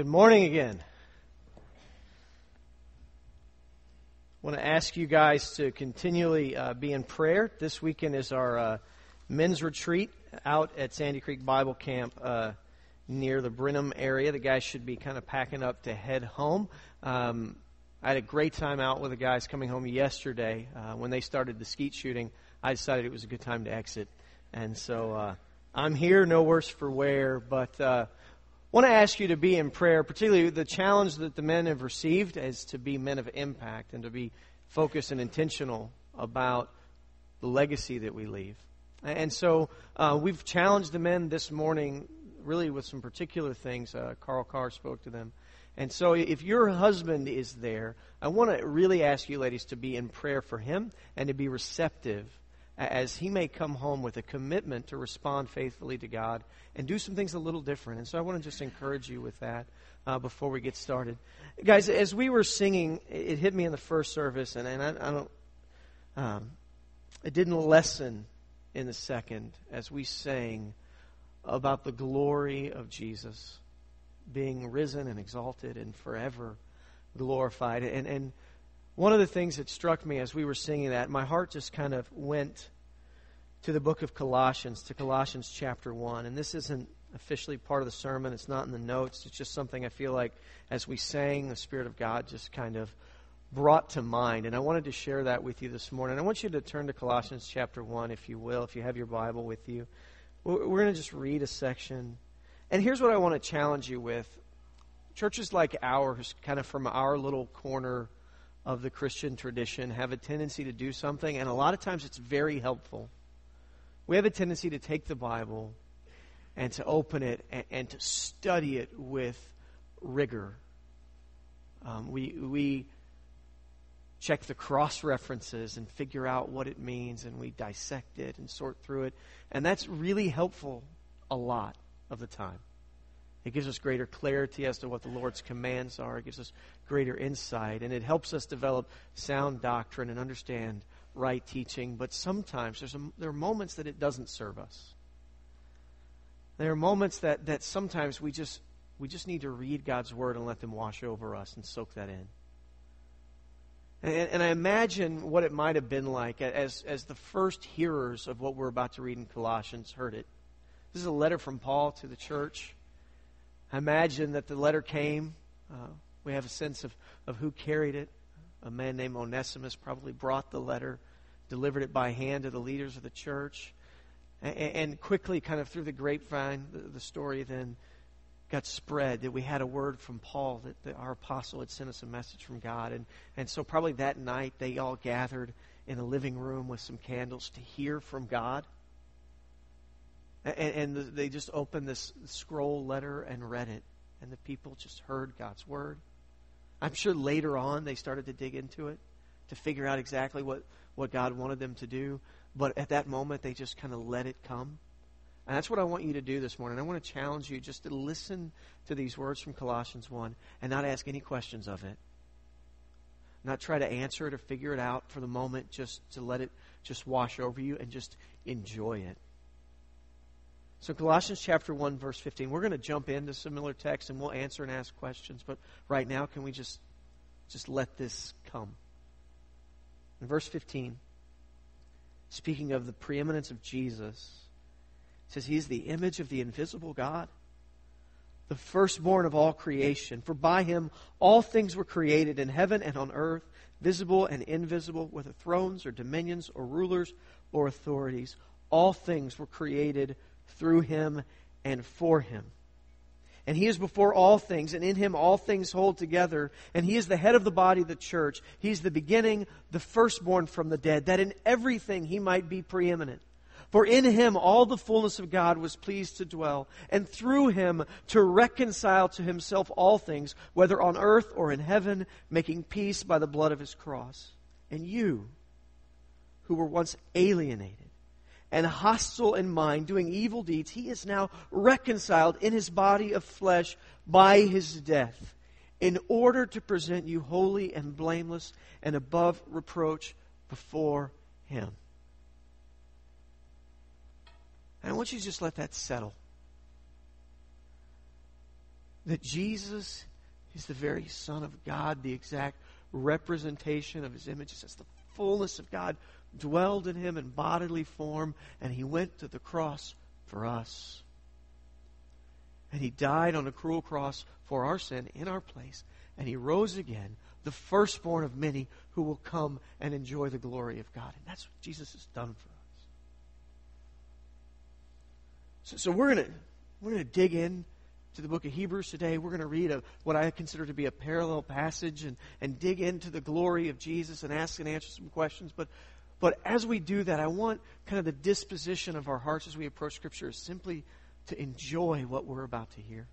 Good morning again. I want to ask you guys to continually uh, be in prayer. This weekend is our uh, men's retreat out at Sandy Creek Bible Camp uh, near the Brenham area. The guys should be kind of packing up to head home. Um, I had a great time out with the guys coming home yesterday. Uh, when they started the skeet shooting, I decided it was a good time to exit. And so uh, I'm here, no worse for wear, but uh, want to ask you to be in prayer, particularly the challenge that the men have received is to be men of impact and to be focused and intentional about the legacy that we leave. And so uh, we've challenged the men this morning really with some particular things. Uh, Carl Carr spoke to them. And so if your husband is there, I want to really ask you, ladies, to be in prayer for him and to be receptive as he may come home with a commitment to respond faithfully to God and do some things a little different. And so I want to just encourage you with that uh, before we get started. Guys, as we were singing, it hit me in the first service, and, and I, I don't, um, it didn't lessen in the second as we sang about the glory of Jesus being risen and exalted and forever glorified. And, and one of the things that struck me as we were singing that, my heart just kind of went to the book of Colossians, to Colossians chapter 1. And this isn't officially part of the sermon, it's not in the notes. It's just something I feel like as we sang, the Spirit of God just kind of brought to mind. And I wanted to share that with you this morning. I want you to turn to Colossians chapter 1, if you will, if you have your Bible with you. We're going to just read a section. And here's what I want to challenge you with. Churches like ours, kind of from our little corner of the Christian tradition, have a tendency to do something, and a lot of times it's very helpful we have a tendency to take the Bible and to open it and, and to study it with rigor. Um, we, we check the cross references and figure out what it means, and we dissect it and sort through it. And that's really helpful a lot of the time. It gives us greater clarity as to what the Lord's commands are. It gives us greater insight, and it helps us develop sound doctrine and understand right teaching, but sometimes there's a, there are moments that it doesn't serve us. There are moments that, that sometimes we just we just need to read God's word and let them wash over us and soak that in. And, and I imagine what it might have been like as, as the first hearers of what we're about to read in Colossians heard it. This is a letter from Paul to the church. I imagine that the letter came. Uh, we have a sense of, of who carried it a man named Onesimus probably brought the letter, delivered it by hand to the leaders of the church. And, and quickly, kind of through the grapevine, the, the, story then got spread that we had a word from Paul, that, that our apostle had sent us a message from God. And, and so, probably that night, they all gathered in a living room with some candles to hear from God. And, and they just opened this scroll letter and read it. And the people just heard God's word. I'm sure later on they started to dig into it to figure out exactly what, what God wanted them to do. But at that moment, they just kind of let it come. And that's what I want you to do this morning. I want to challenge you just to listen to these words from Colossians 1 and not ask any questions of it. Not try to answer it or figure it out for the moment, just to let it just wash over you and just enjoy it. So, Colossians chapter 1, verse 15. We're going to jump into similar text and we'll answer and ask questions. But right now, can we just, just let this come? In verse 15, speaking of the preeminence of Jesus, says, He is the image of the invisible God, the firstborn of all creation. For by him all things were created in heaven and on earth, visible and invisible, whether thrones or dominions or rulers or authorities. All things were created through him and for him. And he is before all things, and in him all things hold together. And he is the head of the body the church. He's the beginning, the firstborn from the dead, that in everything he might be preeminent. For in him all the fullness of God was pleased to dwell, and through him to reconcile to himself all things, whether on earth or in heaven, making peace by the blood of his cross. And you, who were once alienated, and hostile in mind, doing evil deeds, he is now reconciled in his body of flesh by his death, in order to present you holy and blameless and above reproach before him. And I want you to just let that settle. that Jesus is the very Son of God, the exact representation of his image. It says the fullness of God dwelled in him in bodily form, and he went to the cross for us. And he died on a cruel cross for our sin in our place, and he rose again, the firstborn of many who will come and enjoy the glory of God. And that's what Jesus has done for us. So, so we're going to we're going to dig in to the book of Hebrews today. We're going to read a, what I consider to be a parallel passage and, and dig into the glory of Jesus and ask and answer some questions. But, but as we do that, I want kind of the disposition of our hearts as we approach Scripture is simply to enjoy what we're about to hear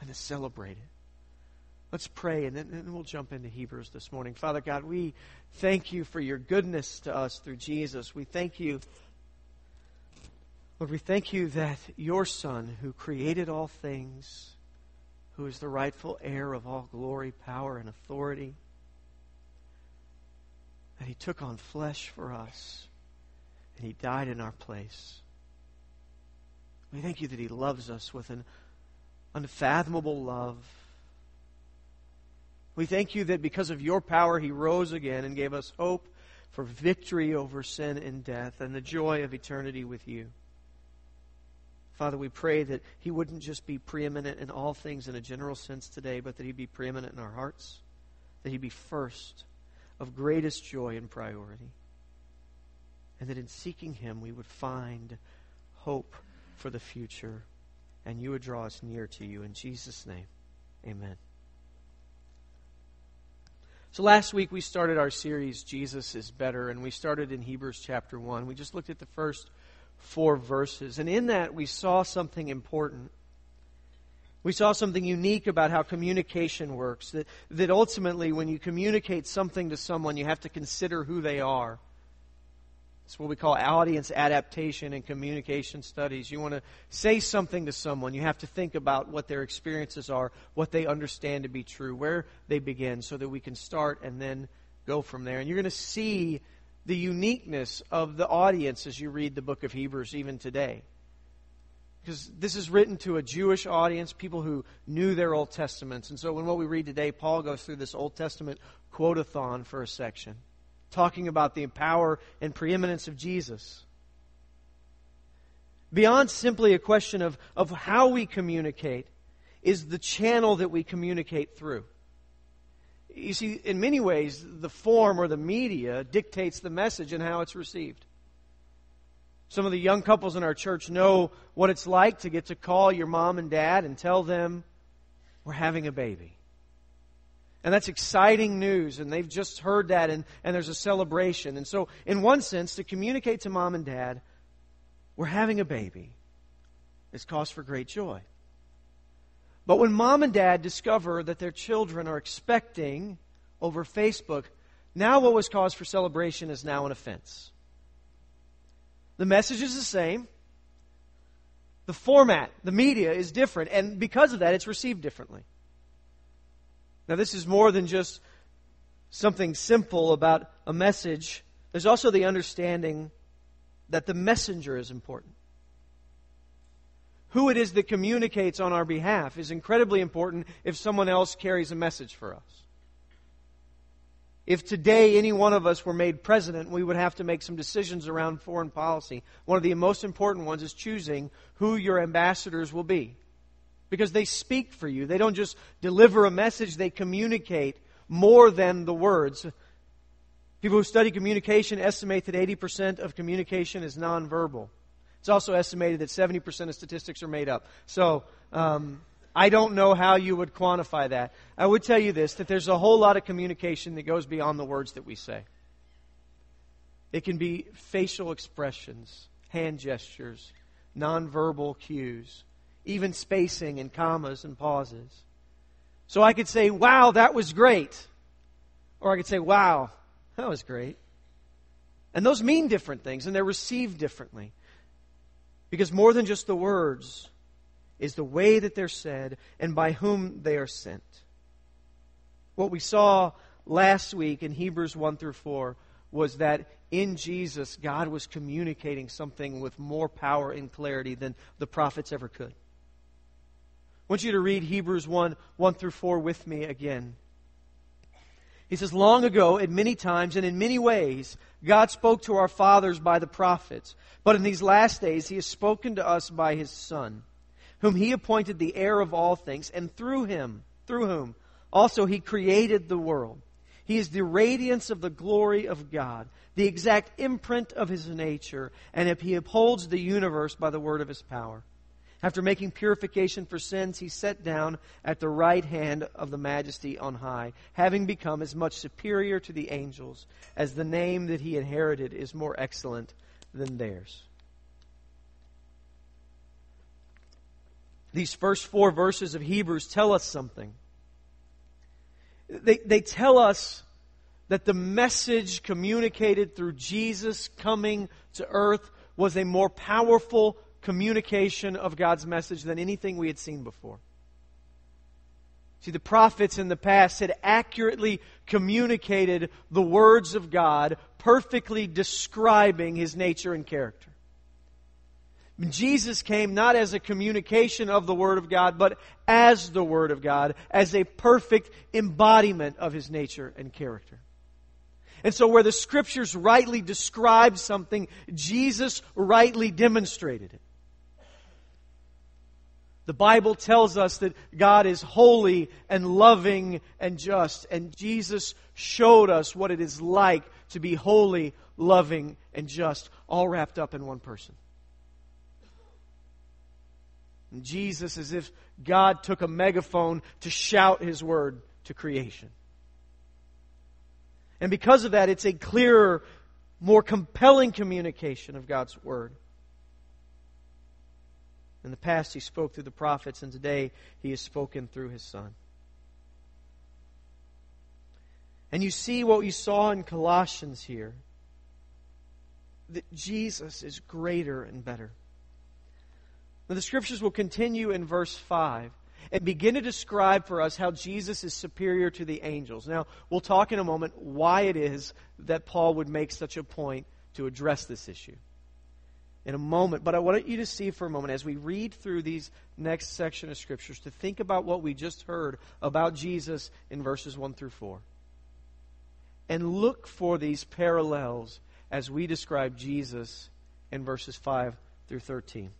and to celebrate it. Let's pray, and then, and we'll jump into Hebrews this morning. Father God, we thank you for your goodness to us through Jesus. We thank you Lord, we thank you that your Son, who created all things, who is the rightful heir of all glory, power, and authority, that he took on flesh for us and he died in our place. We thank you that he loves us with an unfathomable love. We thank you that because of your power, he rose again and gave us hope for victory over sin and death and the joy of eternity with you. Father, we pray that He wouldn't just be preeminent in all things in a general sense today, but that He'd be preeminent in our hearts, that He'd be first, of greatest joy and priority, and that in seeking Him we would find hope for the future, and you would draw us near to you. In Jesus' name, amen. So last week we started our series, Jesus is Better, and we started in Hebrews chapter 1. We just looked at the first four verses. And in that, we saw something important. We saw something unique about how communication works. That, that ultimately, when you communicate something to someone, you have to consider who they are. It's what we call audience adaptation in communication studies. You want to say something to someone, you have to think about what their experiences are, what they understand to be true, where they begin, so that we can start and then go from there. And you're going to see the uniqueness of the audience as you read the book of Hebrews even today. Because this is written to a Jewish audience, people who knew their Old Testaments. And so when what we read today, Paul goes through this Old Testament quotathon for a section, talking about the power and preeminence of Jesus. Beyond simply a question of, of how we communicate, is the channel that we communicate through. You see, in many ways, the form or the media dictates the message and how it's received. Some of the young couples in our church know what it's like to get to call your mom and dad and tell them, we're having a baby. And that's exciting news, and they've just heard that, and, and there's a celebration. And so, in one sense, to communicate to mom and dad, we're having a baby, is cause for great joy. But when mom and dad discover that their children are expecting over Facebook, now what was cause for celebration is now an offense. The message is the same. The format, the media is different, and because of that, it's received differently. Now, this is more than just something simple about a message. There's also the understanding that the messenger is important who it is that communicates on our behalf is incredibly important if someone else carries a message for us. If today any one of us were made president, we would have to make some decisions around foreign policy. One of the most important ones is choosing who your ambassadors will be. Because they speak for you. They don't just deliver a message, they communicate more than the words. People who study communication estimate that 80% of communication is nonverbal. It's also estimated that 70% of statistics are made up. So, um, I don't know how you would quantify that. I would tell you this that there's a whole lot of communication that goes beyond the words that we say. It can be facial expressions, hand gestures, nonverbal cues, even spacing and commas and pauses. So I could say, wow, that was great. Or I could say, wow, that was great. And those mean different things and they're received differently. Because more than just the words is the way that they're said and by whom they are sent. What we saw last week in Hebrews 1 through 4 was that in Jesus, God was communicating something with more power and clarity than the prophets ever could. I want you to read Hebrews 1 1 through 4 with me again. He says, Long ago, at many times and in many ways, God spoke to our fathers by the prophets. But in these last days, He has spoken to us by His Son, whom He appointed the heir of all things, and through Him, through whom also He created the world. He is the radiance of the glory of God, the exact imprint of His nature, and He upholds the universe by the word of His power. After making purification for sins, he sat down at the right hand of the majesty on high, having become as much superior to the angels as the name that he inherited is more excellent than theirs. These first four verses of Hebrews tell us something. They, they tell us that the message communicated through Jesus coming to earth was a more powerful communication of God's message than anything we had seen before. See, the prophets in the past had accurately communicated the words of God, perfectly describing his nature and character. Jesus came not as a communication of the Word of God, but as the Word of God, as a perfect embodiment of his nature and character. And so, where the Scriptures rightly describe something, Jesus rightly demonstrated it. The Bible tells us that God is holy and loving and just, and Jesus showed us what it is like to be holy, loving, and just, all wrapped up in one person. And Jesus, as if God took a megaphone to shout His word to creation. And because of that, it's a clearer, more compelling communication of God's word. In the past, he spoke through the prophets, and today he has spoken through his son. And you see what you saw in Colossians here that Jesus is greater and better. Now, the scriptures will continue in verse 5 and begin to describe for us how Jesus is superior to the angels. Now, we'll talk in a moment why it is that Paul would make such a point to address this issue in a moment. But I want you to see for a moment as we read through these next section of scriptures to think about what we just heard about Jesus in verses 1 through 4. And look for these parallels as we describe Jesus in verses 5 through 13.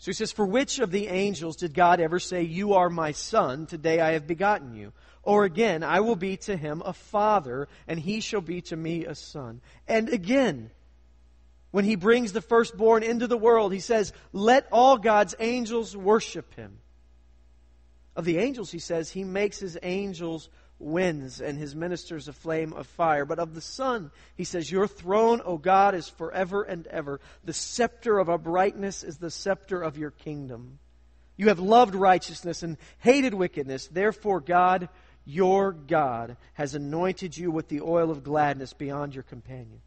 So he says, For which of the angels did God ever say, You are my son, today I have begotten you? Or again, I will be to him a father, and he shall be to me a son. And again, when he brings the firstborn into the world, he says, Let all God's angels worship him. Of the angels, he says, he makes his angels winds and his ministers a flame of fire. But of the Son, he says, Your throne, O God, is forever and ever. The scepter of uprightness is the scepter of your kingdom. You have loved righteousness and hated wickedness. Therefore, God, your God, has anointed you with the oil of gladness beyond your companions.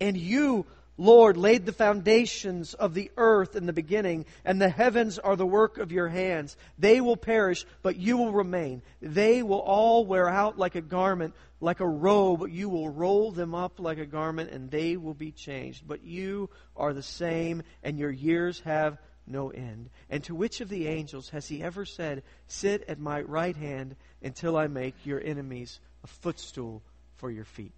And you, Lord, laid the foundations of the earth in the beginning, and the heavens are the work of your hands. They will perish, but you will remain. They will all wear out like a garment, like a robe. You will roll them up like a garment, and they will be changed. But you are the same, and your years have no end. And to which of the angels has he ever said, Sit at my right hand until I make your enemies a footstool for your feet?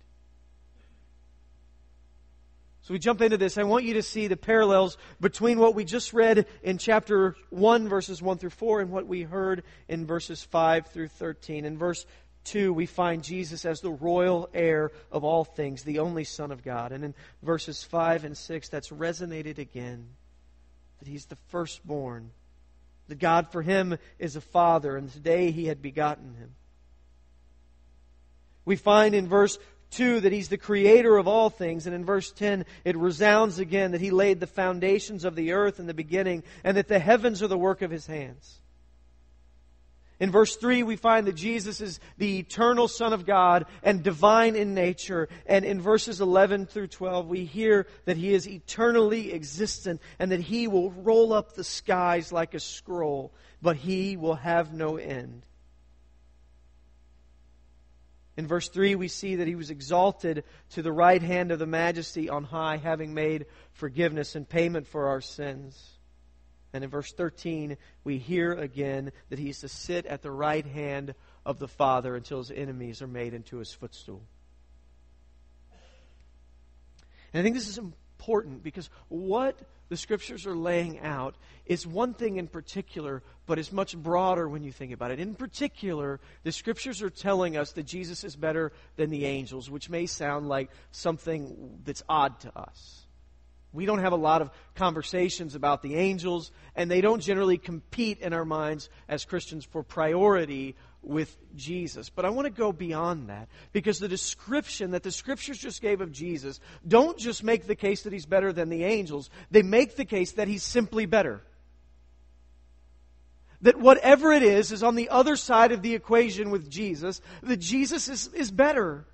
So we jump into this. I want you to see the parallels between what we just read in chapter 1, verses 1 through 4, and what we heard in verses 5 through 13. In verse 2, we find Jesus as the royal heir of all things, the only Son of God. And in verses 5 and 6, that's resonated again that he's the firstborn, that God for him is a father, and today he had begotten him. We find in verse 2 that he's the creator of all things. And in verse 10 it resounds again that he laid the foundations of the earth in the beginning and that the heavens are the work of his hands. In verse 3 we find that jesus is the eternal son of god and divine in nature. And in verses 11 through 12 we hear that he is eternally existent and that he will roll up the skies like a scroll but he will have no end in verse 3, we see that he was exalted to the right hand of the majesty on high, having made forgiveness and payment for our sins. And in verse 13, we hear again that he is to sit at the right hand of the Father until his enemies are made into his footstool. And I think this is important because what the scriptures are laying out is one thing in particular, but it's much broader when you think about it. In particular, the scriptures are telling us that Jesus is better than the angels, which may sound like something that's odd to us. We don't have a lot of conversations about the angels, and they don't generally compete in our minds as Christians for priority with Jesus. But I want to go beyond that because the description that the scriptures just gave of Jesus don't just make the case that he's better than the angels, they make the case that he's simply better. That whatever it is is on the other side of the equation with Jesus, that Jesus is, is better.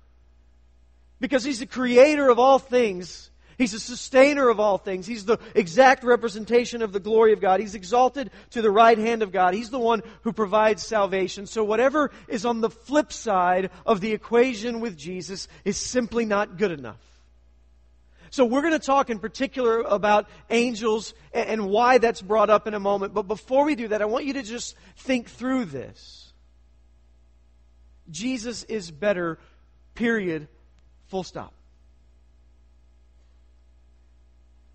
Because he's the creator of all things He's the sustainer of all things. He's the exact representation of the glory of God. He's exalted to the right hand of God. He's the one who provides salvation. So whatever is on the flip side of the equation with Jesus is simply not good enough. So we're going to talk in particular about angels and why that's brought up in a moment. But before we do that, I want you to just think through this. Jesus is better, period, full stop.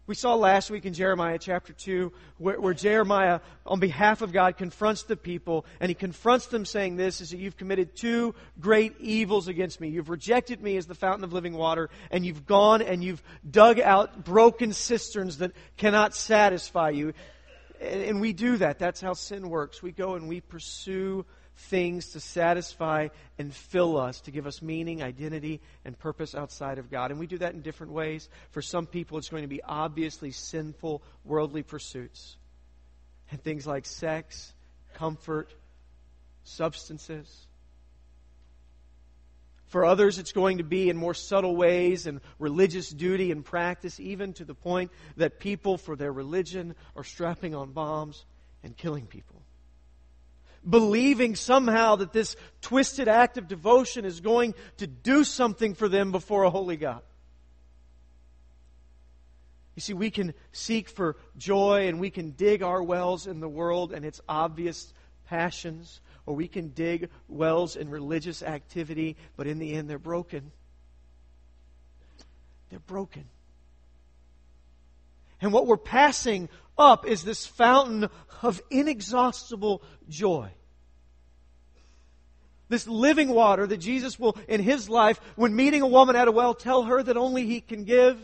We saw last week in Jeremiah chapter 2 where, where, Jeremiah, on behalf of God, confronts the people, and he confronts them saying this, is that you've committed two great evils against me. You've rejected me as the fountain of living water, and you've gone and you've dug out broken cisterns that cannot satisfy you. And, and we do that. That's how sin works. We go and we pursue things to satisfy and fill us, to give us meaning, identity, and purpose outside of God. And we do that in different ways. For some people, it's going to be obviously sinful, worldly pursuits. And things like sex, comfort, substances. For others, it's going to be in more subtle ways and religious duty and practice, even to the point that people, for their religion, are strapping on bombs and killing people believing somehow that this twisted act of devotion is going to do something for them before a holy God. You see, we can seek for joy and we can dig our wells in the world and its obvious passions, or we can dig wells in religious activity, but in the end they're broken. They're broken. And what we're passing up is this fountain of inexhaustible joy. This living water that Jesus will, in his life, when meeting a woman at a well, tell her that only he can give.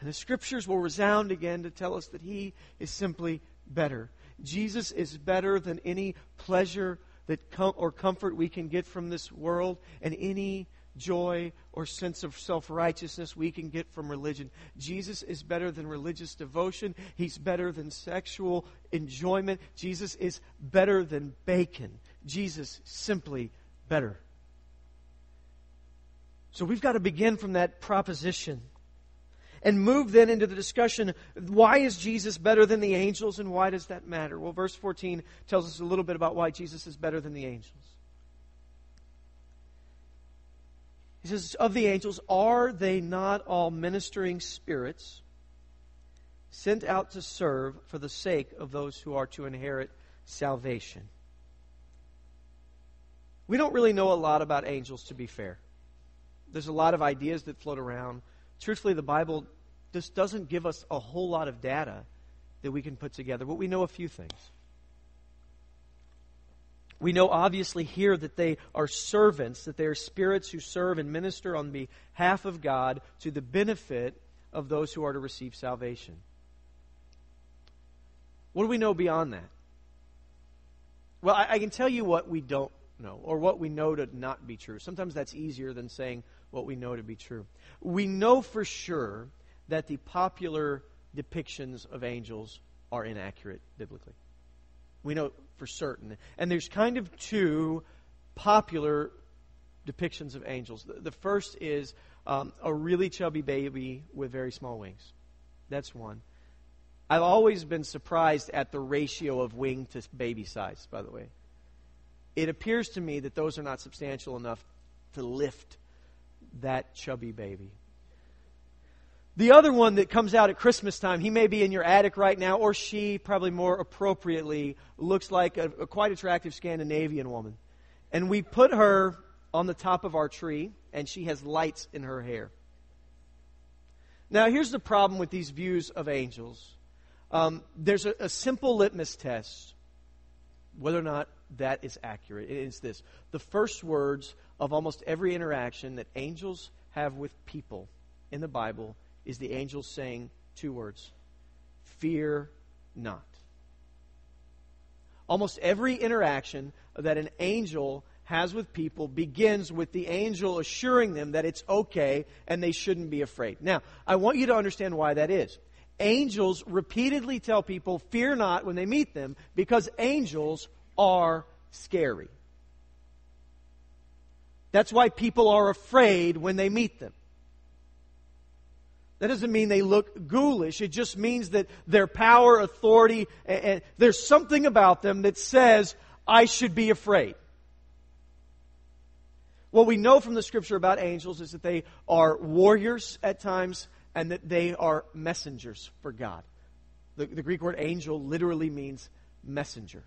And the scriptures will resound again to tell us that he is simply better. Jesus is better than any pleasure that com- or comfort we can get from this world and any joy or sense of self righteousness we can get from religion. Jesus is better than religious devotion. He's better than sexual enjoyment. Jesus is better than bacon. Jesus simply better. So we've got to begin from that proposition and move then into the discussion why is Jesus better than the angels and why does that matter? Well, verse 14 tells us a little bit about why Jesus is better than the angels. He says, Of the angels, are they not all ministering spirits sent out to serve for the sake of those who are to inherit salvation? We don't really know a lot about angels, to be fair. There's a lot of ideas that float around. Truthfully, the Bible just doesn't give us a whole lot of data that we can put together, but we know a few things. We know obviously here that they are servants, that they are spirits who serve and minister on behalf of God to the benefit of those who are to receive salvation. What do we know beyond that? Well, I, I can tell you what we don't know, or what we know to not be true. Sometimes that's easier than saying what we know to be true. We know for sure that the popular depictions of angels are inaccurate biblically. We know for certain. And there's kind of two popular depictions of angels. The, first is um, a really chubby baby with very small wings. That's one. I've always been surprised at the ratio of wing to baby size, by the way. It appears to me that those are not substantial enough to lift that chubby baby. The other one that comes out at Christmas time, he may be in your attic right now, or she, probably more appropriately, looks like a, a quite attractive Scandinavian woman. And we put her on the top of our tree, and she has lights in her hair. Now, here's the problem with these views of angels um, there's a, a simple litmus test whether or not that is accurate. It is this the first words of almost every interaction that angels have with people in the Bible is the angels saying two words Fear not. Almost every interaction that an angel has with people begins with the angel assuring them that it's okay and they shouldn't be afraid. Now, I want you to understand why that is. Angels repeatedly tell people, fear not when they meet them, because angels are scary. That's why people are afraid when they meet them. That doesn't mean they look ghoulish. It just means that their power, authority, and, and there's something about them that says, I should be afraid. What we know from the scripture about angels is that they are warriors at times and that they are messengers for God. The, the Greek word angel literally means messenger.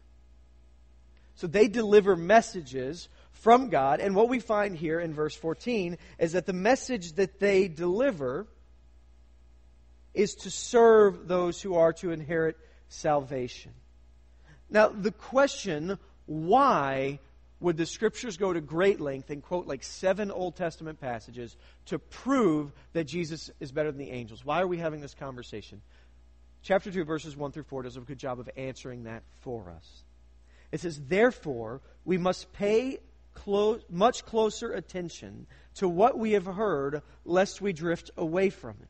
So they deliver messages from God, and what we find here in verse 14 is that the message that they deliver is to serve those who are to inherit salvation. Now, the question, why would the scriptures go to great length and quote like seven Old Testament passages to prove that Jesus is better than the angels? Why are we having this conversation? Chapter 2, verses 1 through 4 does a good job of answering that for us. It says, Therefore, we must pay clo- much closer attention to what we have heard, lest we drift away from it.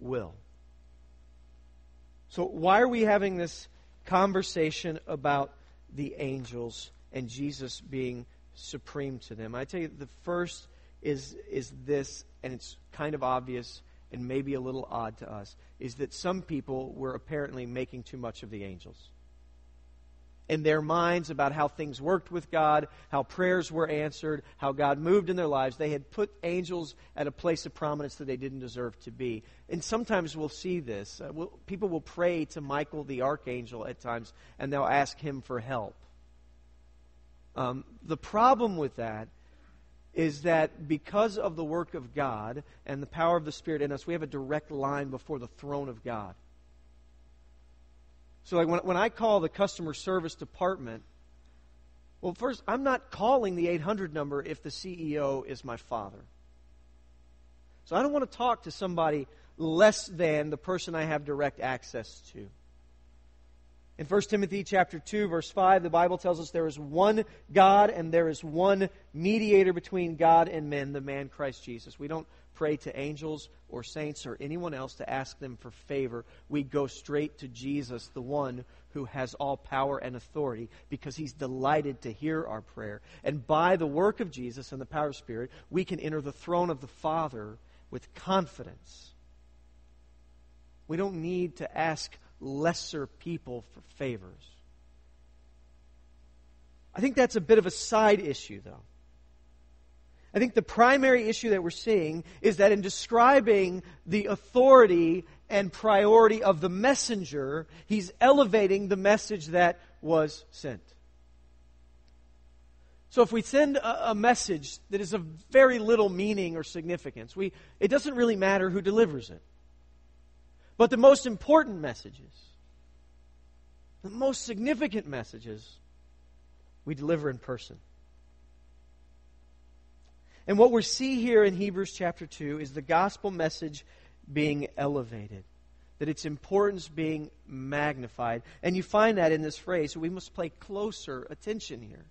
will. So, why are we having this conversation about the angels and Jesus being supreme to them. I tell you, the first is, is this, and it's kind of obvious and maybe a little odd to us, is that some people were apparently making too much of the angels in their minds about how things worked with God, how prayers were answered, how God moved in their lives. They had put angels at a place of prominence that they didn't deserve to be. And sometimes we'll see this. Uh, we'll, people will pray to Michael the archangel at times, and they'll ask him for help. Um, the problem with that is that because of the work of God and the power of the Spirit in us, we have a direct line before the throne of God. So, like when, when I call the customer service department, well, first, I'm not calling the 800 number if the CEO is my father. So, I don't want to talk to somebody less than the person I have direct access to. In 1 Timothy chapter 2 verse 5 the Bible tells us there is one God and there is one mediator between God and men the man Christ Jesus. We don't pray to angels or saints or anyone else to ask them for favor. We go straight to Jesus, the one who has all power and authority, because he's delighted to hear our prayer. And by the work of Jesus and the power of Spirit, we can enter the throne of the Father with confidence. We don't need to ask lesser people for favors. I think that's a bit of a side issue, though. I think the primary issue that we're seeing is that in describing the authority and priority of the messenger, he's elevating the message that was sent. So if we send a, a, message that is of very little meaning or significance, we, it doesn't really matter who delivers it. But the most important messages, the most significant messages, we deliver in person. And what we see here in Hebrews chapter 2 is the gospel message being elevated, that its importance being magnified. And you find that in this phrase, so we must pay closer attention here.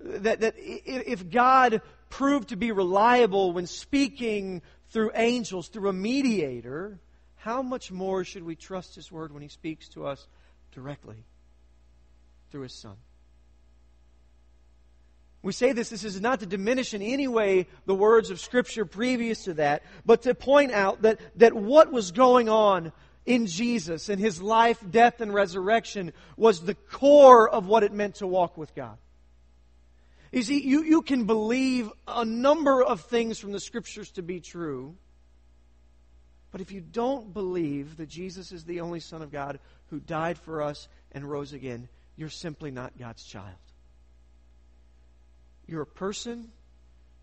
That, that if God proved to be reliable when speaking through angels, through a mediator, how much more should we trust His Word when He speaks to us directly through His Son? We say this, this is not to diminish in any way the words of Scripture previous to that, but to point out that, that what was going on in Jesus and His life, death, and resurrection was the core of what it meant to walk with God. You see, you, you can believe a number of things from the Scriptures to be true, but if you don't believe that Jesus is the only Son of God who died for us and rose again, you're simply not God's child. You're a person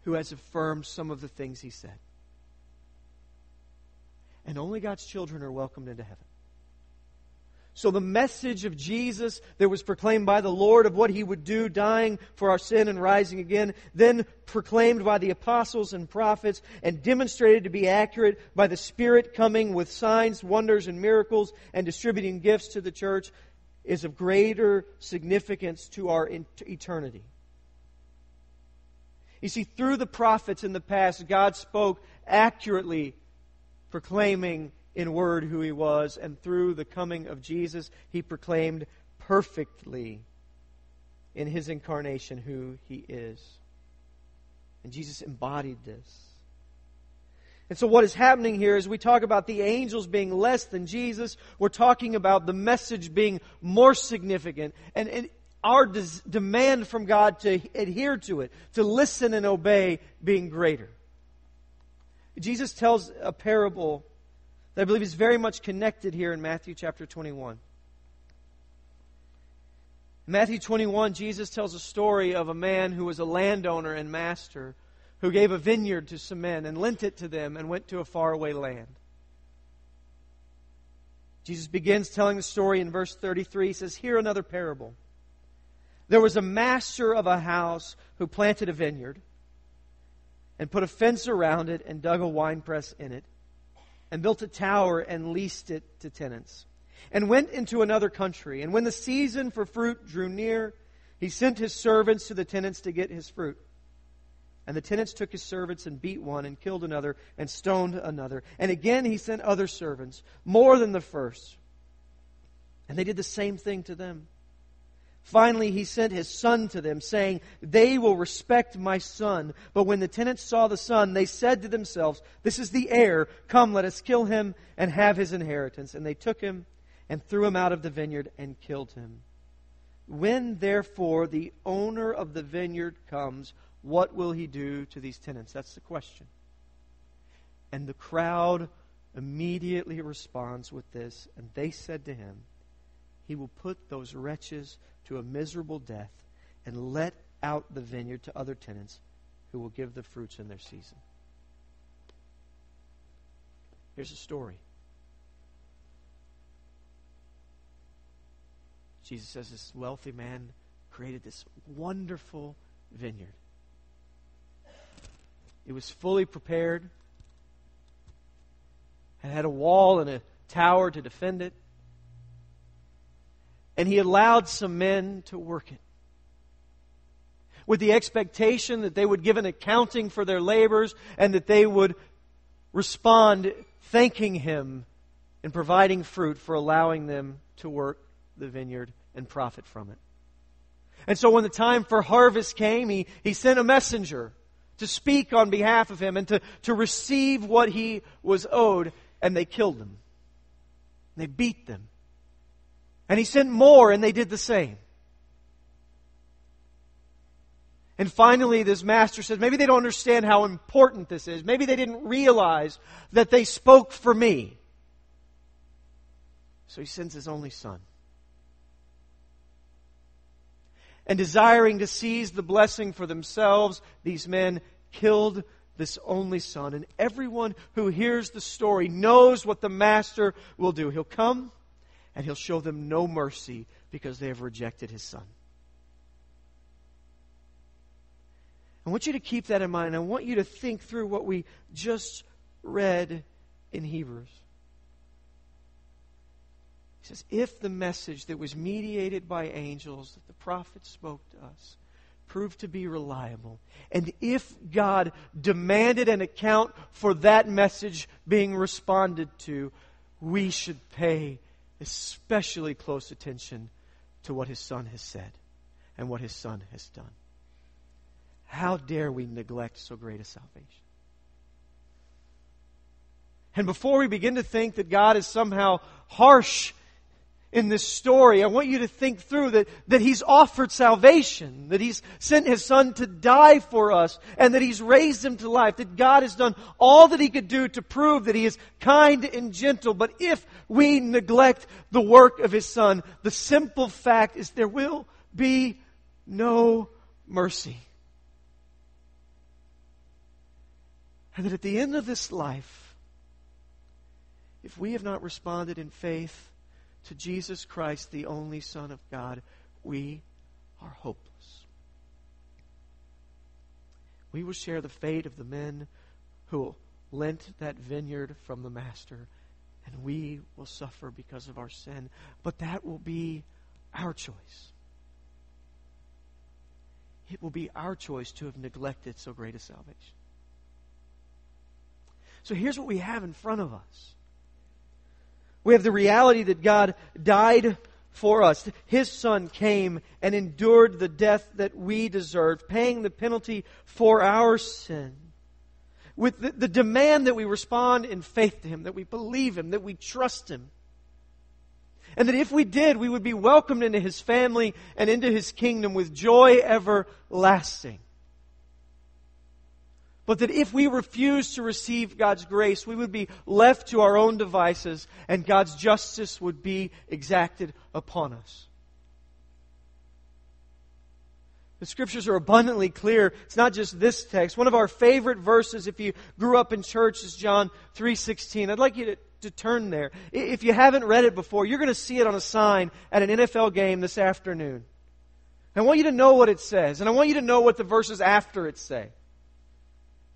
who has affirmed some of the things he said. And only God's children are welcomed into heaven. So the message of Jesus that was proclaimed by the Lord of what he would do, dying for our sin and rising again, then proclaimed by the apostles and prophets and demonstrated to be accurate by the Spirit coming with signs, wonders, and miracles and distributing gifts to the church, is of greater significance to our eternity. You see, through the prophets in the past, God spoke accurately, proclaiming in word who he was, and through the coming of Jesus, he proclaimed perfectly in his incarnation who he is. And Jesus embodied this. And so, what is happening here is we talk about the angels being less than Jesus. We're talking about the message being more significant. And, and our des- demand from God to adhere to it, to listen and obey, being greater. Jesus tells a parable that I believe is very much connected here in Matthew chapter 21. In Matthew 21, Jesus tells a story of a man who was a landowner and master who gave a vineyard to some men and lent it to them and went to a faraway land. Jesus begins telling the story in verse 33. He says, Hear another parable. There was a master of a house who planted a vineyard and put a fence around it and dug a winepress in it and built a tower and leased it to tenants and went into another country. And when the season for fruit drew near, he sent his servants to the tenants to get his fruit. And the tenants took his servants and beat one and killed another and stoned another. And again he sent other servants, more than the first. And they did the same thing to them. Finally, he sent his son to them, saying, They will respect my son. But when the tenants saw the son, they said to themselves, This is the heir. Come, let us kill him and have his inheritance. And they took him and threw him out of the vineyard and killed him. When, therefore, the owner of the vineyard comes, what will he do to these tenants? That's the question. And the crowd immediately responds with this, and they said to him, He will put those wretches to a miserable death and let out the vineyard to other tenants who will give the fruits in their season. Here's a story. Jesus says this wealthy man created this wonderful vineyard. It was fully prepared, and had a wall and a tower to defend it and he allowed some men to work it. With the expectation that they would give an accounting for their labors and that they would respond thanking him and providing fruit for allowing them to work the vineyard and profit from it. And so when the time for harvest came, he, he sent a messenger to speak on behalf of him and to, to receive what he was owed, and they killed them. They beat them. And he sent more, and they did the same. And finally, this master says, maybe they don't understand how important this is. Maybe they didn't realize that they spoke for me. So he sends his only son. And desiring to seize the blessing for themselves, these men killed this only son. And everyone who hears the story knows what the master will do. He'll come and he'll show them no mercy because they have rejected his son. I want you to keep that in mind. I want you to think through what we just read in Hebrews. He says, If the message that was mediated by angels that the prophets spoke to us proved to be reliable. And if God demanded an account for that message being responded to, we should pay especially close attention to what His Son has said and what His Son has done. How dare we neglect so great a salvation? And before we begin to think that God is somehow harsh in this story, I want you to think through that, that He's offered salvation, that He's sent His Son to die for us, and that He's raised Him to life, that God has done all that He could do to prove that He is kind and gentle. But if we neglect the work of His Son, the simple fact is there will be no mercy. And that at the end of this life, if we have not responded in faith, to Jesus Christ, the only Son of God, we are hopeless. We will share the fate of the men who lent that vineyard from the Master, and we will suffer because of our sin. But that will be our choice. It will be our choice to have neglected so great a salvation. So here's what we have in front of us we have the reality that God died for us. His Son came and endured the death that we deserved, paying the penalty for our sin. With the, the, demand that we respond in faith to Him, that we believe Him, that we trust Him. And that if we did, we would be welcomed into His family and into His kingdom with joy everlasting. But that if we refuse to receive God's grace, we would be left to our own devices and God's justice would be exacted upon us. The scriptures are abundantly clear. It's not just this text. One of our favorite verses if you grew up in church is John 3:16. I'd like you to, to turn there. If you haven't read it before, you're going to see it on a sign at an NFL game this afternoon. I want you to know what it says, and I want you to know what the verses after it say.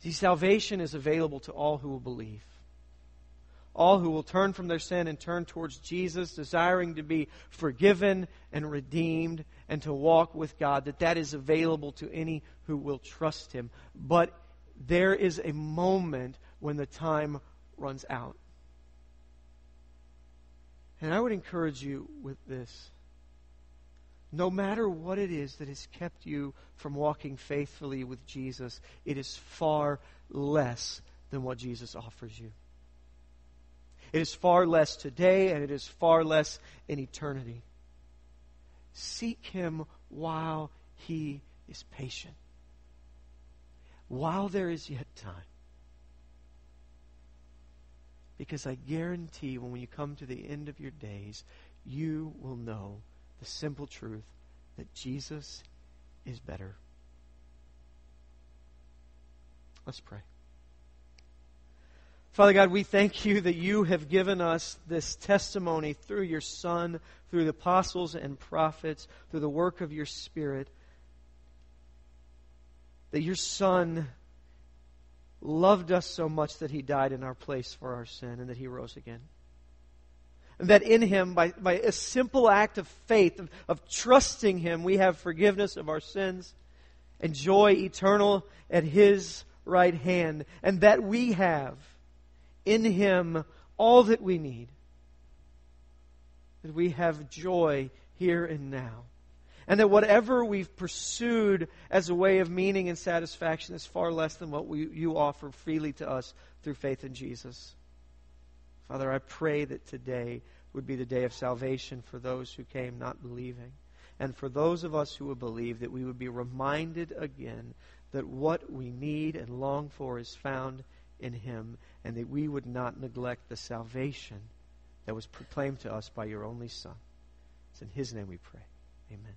See, salvation is available to all who will believe. All who will turn from their sin and turn towards Jesus, desiring to be forgiven and redeemed and to walk with God, that that is available to any who will trust Him. But there is a moment when the time runs out. And I would encourage you with this no matter what it is that has kept you from walking faithfully with Jesus, it is far less than what Jesus offers you. It is far less today, and it is far less in eternity. Seek Him while He is patient, while there is yet time. Because I guarantee when you come to the end of your days, you will know the simple truth that Jesus is better. Let's pray. Father God, we thank you that you have given us this testimony through your Son, through the apostles and prophets, through the work of your Spirit, that your Son loved us so much that he died in our place for our sin and that he rose again that in Him, by, by a simple act of faith, of, of trusting Him, we have forgiveness of our sins and joy eternal at His right hand, and that we have in Him all that we need. That we have joy here and now. And that whatever we've pursued as a way of meaning and satisfaction is far less than what we, you offer freely to us through faith in Jesus. Father, I pray that today would be the day of salvation for those who came not believing. And for those of us who would believe, that we would be reminded again that what we need and long for is found in Him, and that we would not neglect the salvation that was proclaimed to us by your only Son. It's in His name we pray. Amen.